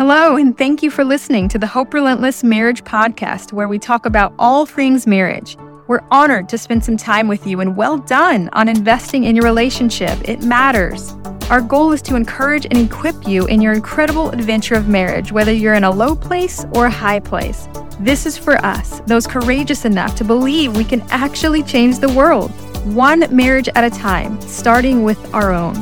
Hello, and thank you for listening to the Hope Relentless Marriage Podcast, where we talk about all things marriage. We're honored to spend some time with you, and well done on investing in your relationship. It matters. Our goal is to encourage and equip you in your incredible adventure of marriage, whether you're in a low place or a high place. This is for us, those courageous enough to believe we can actually change the world, one marriage at a time, starting with our own.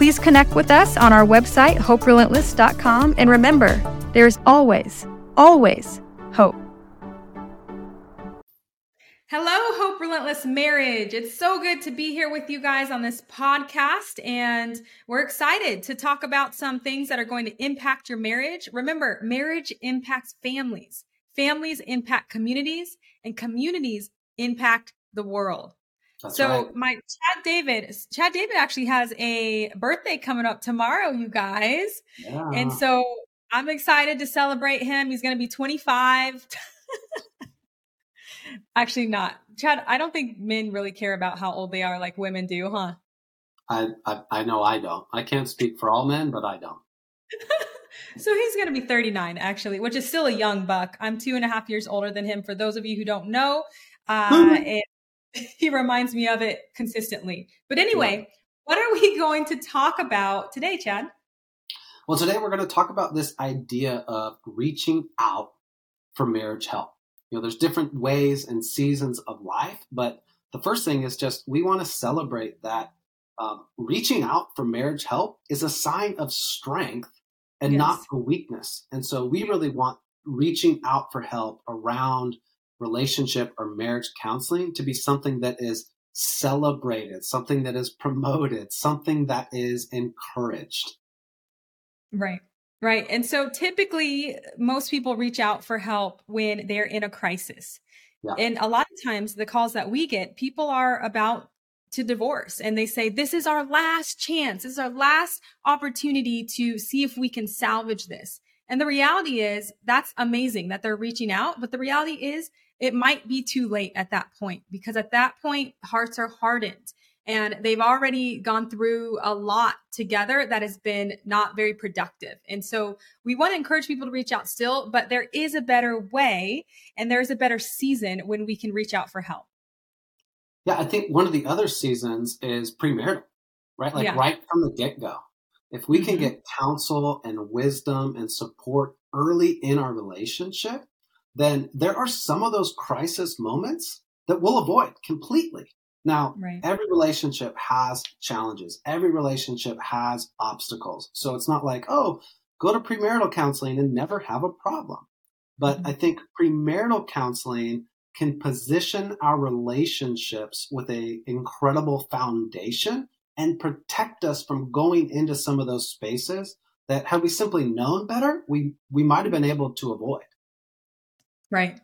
Please connect with us on our website, hoperelentless.com, and remember, there is always, always hope. Hello, Hope Relentless Marriage. It's so good to be here with you guys on this podcast, and we're excited to talk about some things that are going to impact your marriage. Remember, marriage impacts families, families impact communities, and communities impact the world. That's so right. my Chad David, Chad David actually has a birthday coming up tomorrow, you guys. Yeah. And so I'm excited to celebrate him. He's going to be 25. actually not. Chad, I don't think men really care about how old they are like women do, huh? I, I, I know I don't. I can't speak for all men, but I don't. so he's going to be 39 actually, which is still a young buck. I'm two and a half years older than him. For those of you who don't know, uh, he reminds me of it consistently. But anyway, yeah. what are we going to talk about today, Chad? Well, today we're going to talk about this idea of reaching out for marriage help. You know, there's different ways and seasons of life, but the first thing is just we want to celebrate that um, reaching out for marriage help is a sign of strength and yes. not for weakness. And so we really want reaching out for help around relationship or marriage counseling to be something that is celebrated, something that is promoted, something that is encouraged. Right. Right. And so typically, most people reach out for help when they're in a crisis. Yeah. And a lot of times, the calls that we get, people are about to divorce and they say, This is our last chance. This is our last opportunity to see if we can salvage this. And the reality is, that's amazing that they're reaching out. But the reality is, it might be too late at that point because at that point, hearts are hardened and they've already gone through a lot together that has been not very productive. And so we want to encourage people to reach out still, but there is a better way and there's a better season when we can reach out for help. Yeah, I think one of the other seasons is premarital, right? Like yeah. right from the get go. If we can mm-hmm. get counsel and wisdom and support early in our relationship, then there are some of those crisis moments that we'll avoid completely. Now, right. every relationship has challenges. Every relationship has obstacles. So it's not like, oh, go to premarital counseling and never have a problem. But mm-hmm. I think premarital counseling can position our relationships with an incredible foundation and protect us from going into some of those spaces that had we simply known better, we, we might have been able to avoid. Right.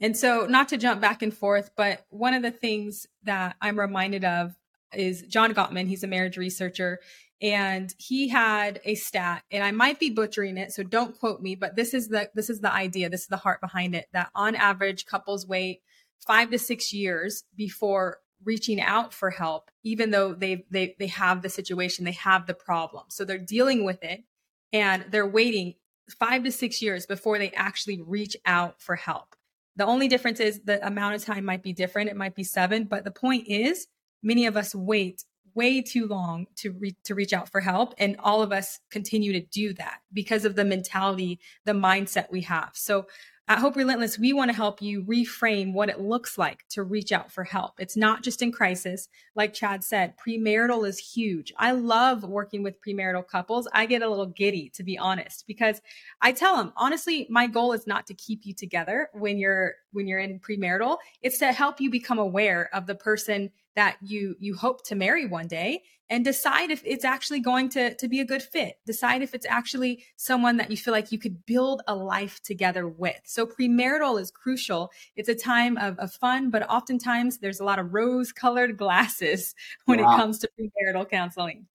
And so, not to jump back and forth, but one of the things that I'm reminded of is John Gottman. He's a marriage researcher, and he had a stat, and I might be butchering it, so don't quote me. But this is the this is the idea. This is the heart behind it. That on average, couples wait five to six years before reaching out for help, even though they they they have the situation, they have the problem, so they're dealing with it, and they're waiting five to six years before they actually reach out for help. The only difference is the amount of time might be different. It might be seven, but the point is many of us wait way too long to re- to reach out for help and all of us continue to do that because of the mentality the mindset we have so at Hope Relentless, we want to help you reframe what it looks like to reach out for help. It's not just in crisis. Like Chad said, premarital is huge. I love working with premarital couples. I get a little giddy, to be honest, because I tell them, honestly, my goal is not to keep you together when you're, when you're in premarital. It's to help you become aware of the person that you, you hope to marry one day and decide if it's actually going to, to be a good fit. Decide if it's actually someone that you feel like you could build a life together with. So premarital is crucial. It's a time of, of fun, but oftentimes there's a lot of rose colored glasses when yeah. it comes to premarital counseling.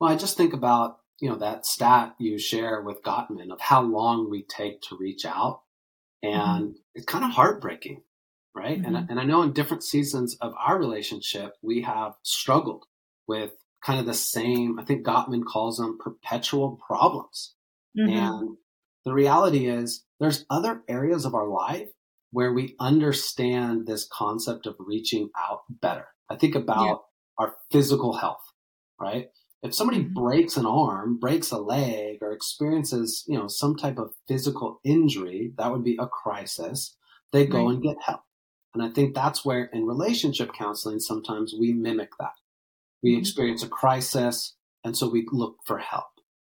Well, I just think about, you know, that stat you share with Gottman of how long we take to reach out. Mm-hmm. And mm-hmm. it's kind of heartbreaking right? Mm-hmm. And, and I know in different seasons of our relationship, we have struggled with kind of the same, I think Gottman calls them perpetual problems. Mm-hmm. And the reality is, there's other areas of our life where we understand this concept of reaching out better. I think about yeah. our physical health, right? If somebody mm-hmm. breaks an arm, breaks a leg, or experiences, you know, some type of physical injury, that would be a crisis. They go right. and get help. And I think that's where in relationship counseling, sometimes we mimic that. We mm-hmm. experience a crisis, and so we look for help.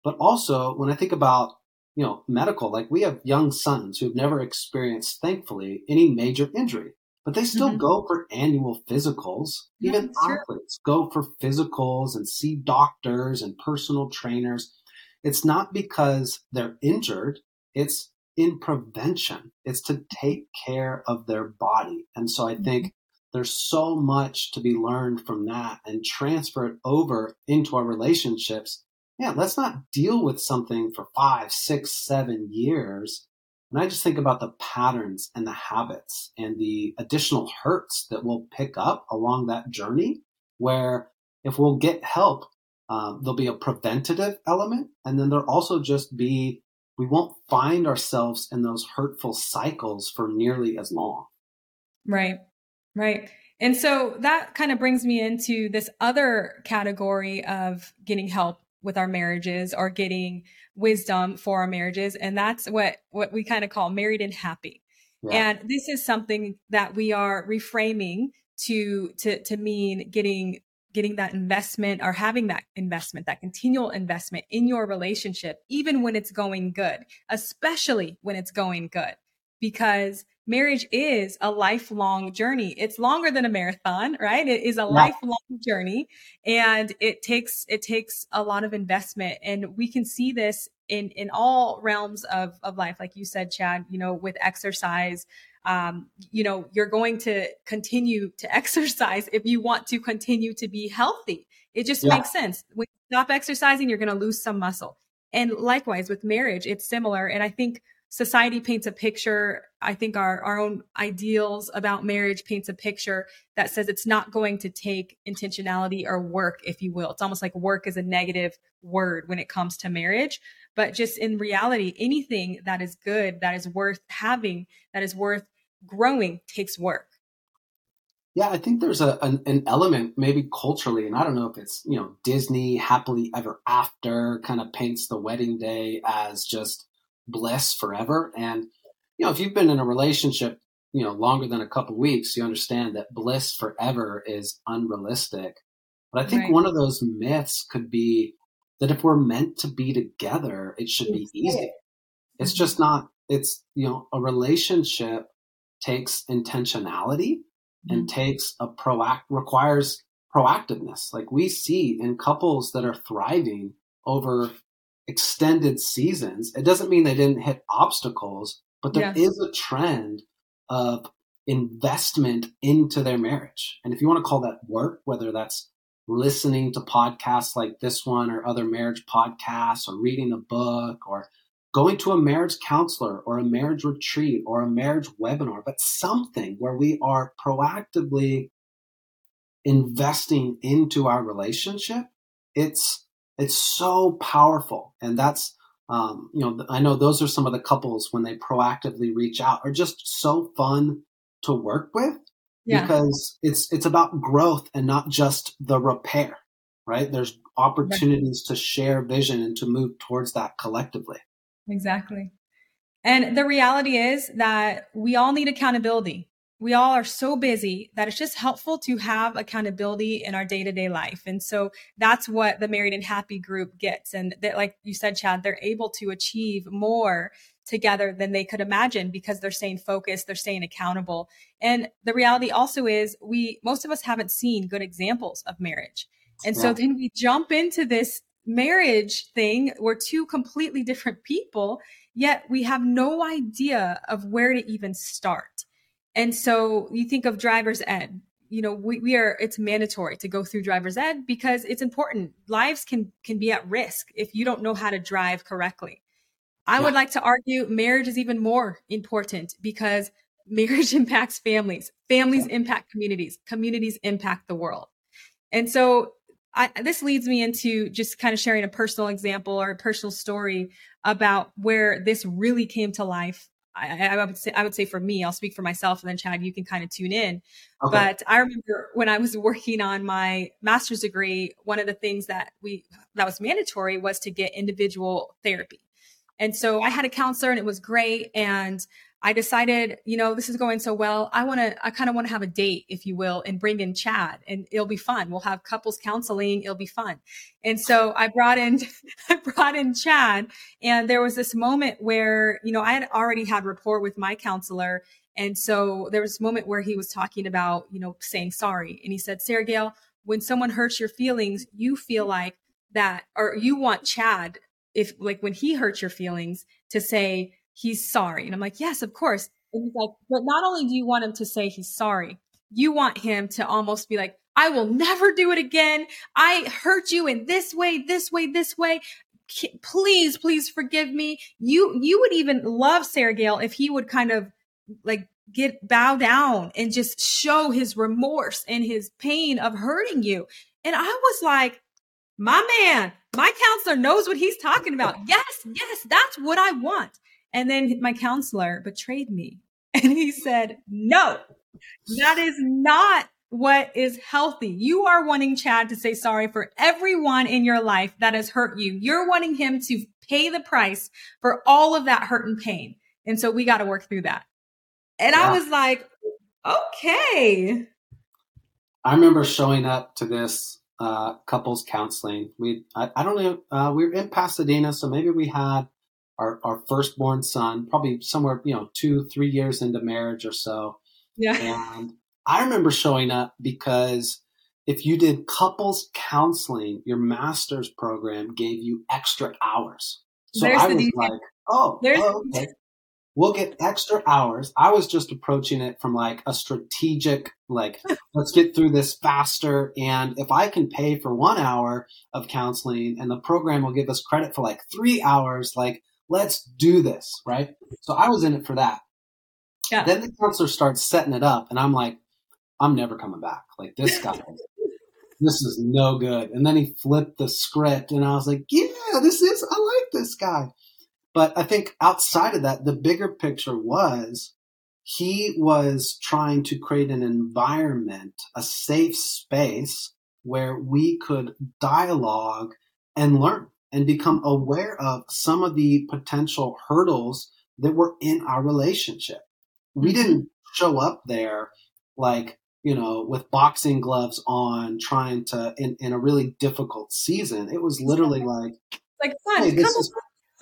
But also, when I think about you know, medical. Like we have young sons who've never experienced, thankfully, any major injury, but they still mm-hmm. go for annual physicals. Even athletes go for physicals and see doctors and personal trainers. It's not because they're injured. It's in prevention. It's to take care of their body. And so I think mm-hmm. there's so much to be learned from that and transfer it over into our relationships yeah, let's not deal with something for five, six, seven years. And I just think about the patterns and the habits and the additional hurts that we'll pick up along that journey. Where if we'll get help, um, there'll be a preventative element. And then there'll also just be, we won't find ourselves in those hurtful cycles for nearly as long. Right, right. And so that kind of brings me into this other category of getting help with our marriages or getting wisdom for our marriages and that's what what we kind of call married and happy yeah. and this is something that we are reframing to to to mean getting getting that investment or having that investment that continual investment in your relationship even when it's going good especially when it's going good because marriage is a lifelong journey. It's longer than a marathon, right? It is a yeah. lifelong journey and it takes it takes a lot of investment and we can see this in in all realms of of life like you said Chad, you know, with exercise um, you know, you're going to continue to exercise if you want to continue to be healthy. It just yeah. makes sense. When you stop exercising, you're going to lose some muscle. And likewise with marriage, it's similar. And I think society paints a picture. I think our, our own ideals about marriage paints a picture that says it's not going to take intentionality or work, if you will. It's almost like work is a negative word when it comes to marriage. But just in reality, anything that is good, that is worth having, that is worth growing takes work. Yeah, I think there's a an, an, element maybe culturally, and I don't know if it's you know Disney happily ever after kind of paints the wedding day as just bliss forever. And, you know, if you've been in a relationship, you know, longer than a couple weeks, you understand that bliss forever is unrealistic. But I think right. one of those myths could be that if we're meant to be together, it should be easy. It's mm-hmm. just not, it's, you know, a relationship takes intentionality mm-hmm. and takes a proact, requires proactiveness. Like we see in couples that are thriving over extended seasons, it doesn't mean they didn't hit obstacles, but there yes. is a trend of investment into their marriage. And if you want to call that work, whether that's listening to podcasts like this one or other marriage podcasts or reading a book or going to a marriage counselor or a marriage retreat or a marriage webinar, but something where we are proactively investing into our relationship, it's it's so powerful. And that's, um, you know, I know those are some of the couples when they proactively reach out are just so fun to work with yeah. because it's, it's about growth and not just the repair, right? There's opportunities right. to share vision and to move towards that collectively. Exactly. And the reality is that we all need accountability we all are so busy that it's just helpful to have accountability in our day-to-day life. And so that's what the married and happy group gets. And that like you said chad they're able to achieve more together than they could imagine because they're staying focused they're staying accountable. And the reality also is we most of us haven't seen good examples of marriage. And yeah. so then we jump into this marriage thing. We're two completely different people yet we have no idea of where to even start and so you think of driver's ed. You know, we, we are it's mandatory to go through driver's ed because it's important. Lives can can be at risk if you don't know how to drive correctly. I yeah. would like to argue marriage is even more important because marriage impacts families, families impact communities, communities impact the world. And so I, this leads me into just kind of sharing a personal example or a personal story about where this really came to life. I, I, would say, I would say for me, I'll speak for myself, and then Chad, you can kind of tune in. Okay. But I remember when I was working on my master's degree, one of the things that we that was mandatory was to get individual therapy. And so I had a counselor, and it was great. And I decided, you know, this is going so well. I want to, I kind of want to have a date, if you will, and bring in Chad and it'll be fun. We'll have couples counseling. It'll be fun. And so I brought in, I brought in Chad and there was this moment where, you know, I had already had rapport with my counselor. And so there was a moment where he was talking about, you know, saying sorry. And he said, Sarah Gail, when someone hurts your feelings, you feel like that, or you want Chad, if like when he hurts your feelings to say, he's sorry. And I'm like, yes, of course. And he's like, but not only do you want him to say he's sorry, you want him to almost be like, I will never do it again. I hurt you in this way, this way, this way. Please, please forgive me. You, you would even love Sarah Gale if he would kind of like get bow down and just show his remorse and his pain of hurting you. And I was like, my man, my counselor knows what he's talking about. Yes, yes, that's what I want. And then my counselor betrayed me. And he said, no, that is not what is healthy. You are wanting Chad to say sorry for everyone in your life that has hurt you. You're wanting him to pay the price for all of that hurt and pain. And so we got to work through that. And yeah. I was like, okay. I remember showing up to this uh, couples counseling. We, I, I don't know, uh, we were in Pasadena, so maybe we had our, our firstborn son, probably somewhere, you know, two, three years into marriage or so. Yeah. And I remember showing up because if you did couples counseling, your master's program gave you extra hours. So There's I was like, oh, oh okay. We'll get extra hours. I was just approaching it from like a strategic, like, let's get through this faster. And if I can pay for one hour of counseling and the program will give us credit for like three hours, like let's do this, right? So I was in it for that. Yeah. Then the counselor starts setting it up, and I'm like, I'm never coming back. Like this guy, this is no good. And then he flipped the script, and I was like, yeah, this is, I like this guy. But I think outside of that, the bigger picture was he was trying to create an environment, a safe space where we could dialogue and learn and become aware of some of the potential hurdles that were in our relationship. We mm-hmm. didn't show up there like, you know, with boxing gloves on, trying to, in, in a really difficult season. It was literally like, like fun, hey, come is,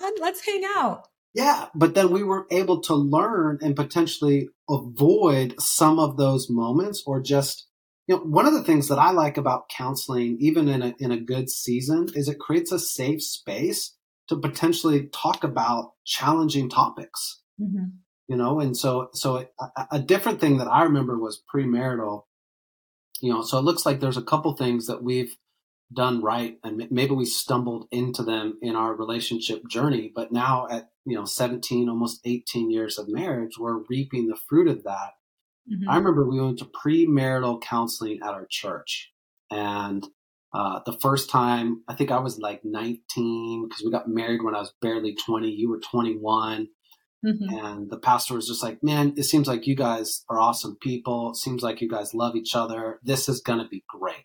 on, let's hang out. Yeah, but then we were able to learn and potentially avoid some of those moments or just you know, one of the things that I like about counseling, even in a, in a good season, is it creates a safe space to potentially talk about challenging topics. Mm-hmm. You know, and so so a, a, different thing that I remember was premarital. You know, so it looks like there's a couple things that we've done right, and maybe we stumbled into them in our relationship journey. But now, at you know, 17, almost 18 years of marriage, we're reaping the fruit of that Mm-hmm. I remember we went to premarital counseling at our church. And uh, the first time, I think I was like 19 because we got married when I was barely 20. You were 21. Mm-hmm. And the pastor was just like, man, it seems like you guys are awesome people. It seems like you guys love each other. This is going to be great.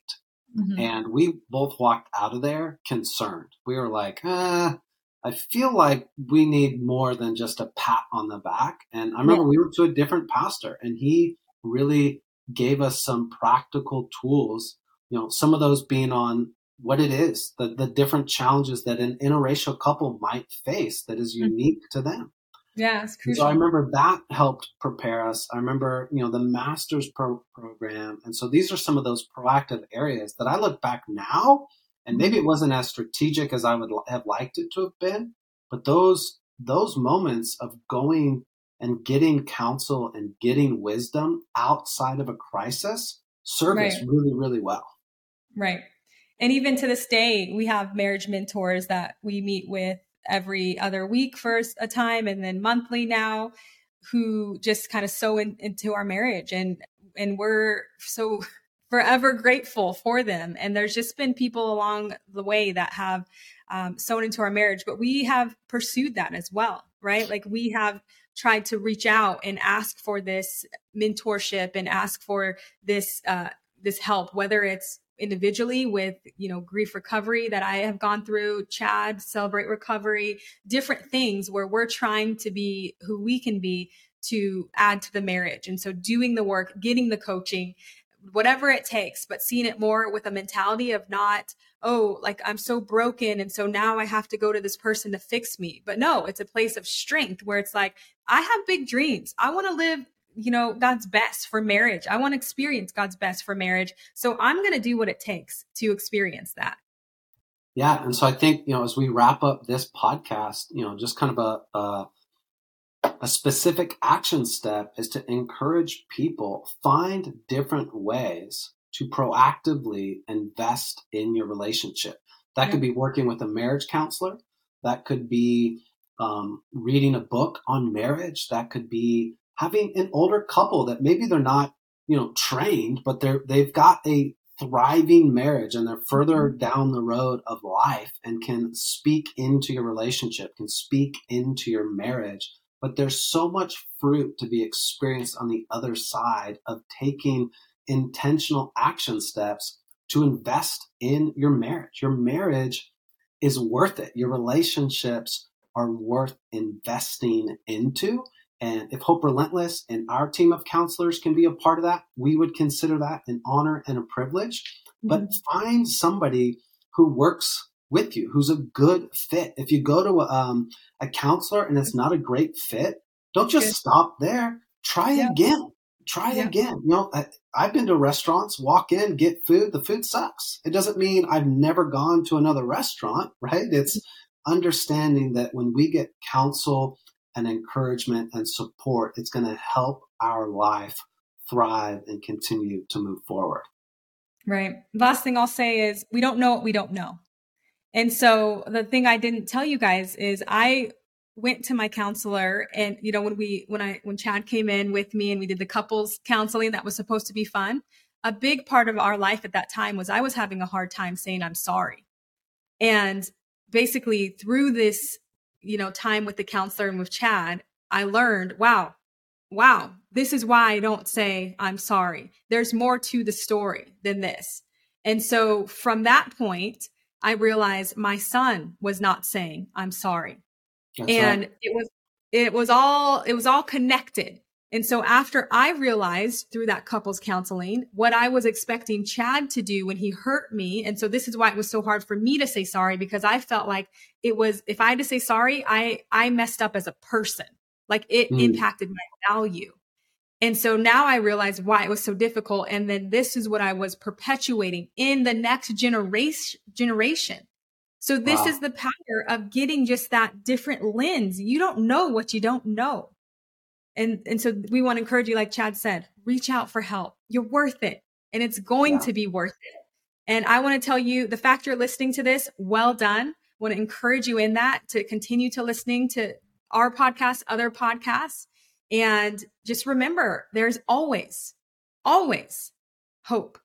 Mm-hmm. And we both walked out of there concerned. We were like, ah, I feel like we need more than just a pat on the back. And I remember yeah. we went to a different pastor and he really gave us some practical tools, you know, some of those being on what it is, the, the different challenges that an interracial couple might face that is mm-hmm. unique mm-hmm. to them. Yeah, it's crucial. So I remember that helped prepare us. I remember, you know, the master's pro- program. And so these are some of those proactive areas that I look back now and maybe it wasn't as strategic as I would have liked it to have been, but those those moments of going and getting counsel and getting wisdom outside of a crisis serve right. us really, really well. Right. And even to this day, we have marriage mentors that we meet with every other week for a time and then monthly now who just kind of sew in, into our marriage and and we're so forever grateful for them. And there's just been people along the way that have um, sown into our marriage, but we have pursued that as well, right? Like we have tried to reach out and ask for this mentorship and ask for this uh, this help, whether it's individually with you know grief recovery that i have gone through chad celebrate recovery different things where we're trying to be who we can be to add to the marriage and so doing the work getting the coaching whatever it takes but seeing it more with a mentality of not oh like i'm so broken and so now i have to go to this person to fix me but no it's a place of strength where it's like i have big dreams i want to live you know, God's best for marriage. I want to experience God's best for marriage. So I'm going to do what it takes to experience that. Yeah. And so I think, you know, as we wrap up this podcast, you know, just kind of a, a specific action step is to encourage people find different ways to proactively invest in your relationship. That yeah. could be working with a marriage counselor. That could be um, reading a book on marriage. That could be having an older couple that maybe they're not, you know, trained, but they're, they've got a thriving marriage and they're further mm-hmm. down the road of life and can speak into your relationship, can speak into your marriage. But there's so much fruit to be experienced on the other side of taking intentional action steps to invest in your marriage. Your marriage is worth it. Your relationships are worth investing into. And if Hope Relentless and our team of counselors can be a part of that, we would consider that an honor and a privilege. Mm-hmm. But find somebody who works with you, who's a good fit. If you go to a, um, a counselor and it's not a great fit, don't just stop there. Try yeah. again. Try yeah. again. You know, I, I've been to restaurants, walk in, get food. The food sucks. It doesn't mean I've never gone to another restaurant, right? It's mm-hmm. understanding that when we get counsel and encouragement and support, it's going to help our life thrive and continue to move forward. Right. Last thing I'll say is we don't know what we don't know. And so the thing I didn't tell you guys is I went to my counselor and you know when we when I when Chad came in with me and we did the couples counseling that was supposed to be fun, a big part of our life at that time was I was having a hard time saying I'm sorry. And basically through this you know, time with the counselor and with Chad, I learned, wow, wow, this is why I don't say I'm sorry. There's more to the story than this. And so from that point, I realized my son was not saying I'm sorry. That's and right. it was it was all it was all connected. And so after I realized through that couples counseling what I was expecting Chad to do when he hurt me. And so this is why it was so hard for me to say sorry because I felt like it was, if I had to say sorry, I, I messed up as a person. Like it mm. impacted my value. And so now I realize why it was so difficult. And then this is what I was perpetuating in the next generation, generation. So this wow. is the power of getting just that different lens. You don't know what you don't know. And, and so we want to encourage you, like Chad said, reach out for help. You're worth it and it's going yeah. to be worth it. And I want to tell you the fact you're listening to this, well done. I want to encourage you in that to continue to listening to our podcast, other podcasts. And just remember, there's always, always hope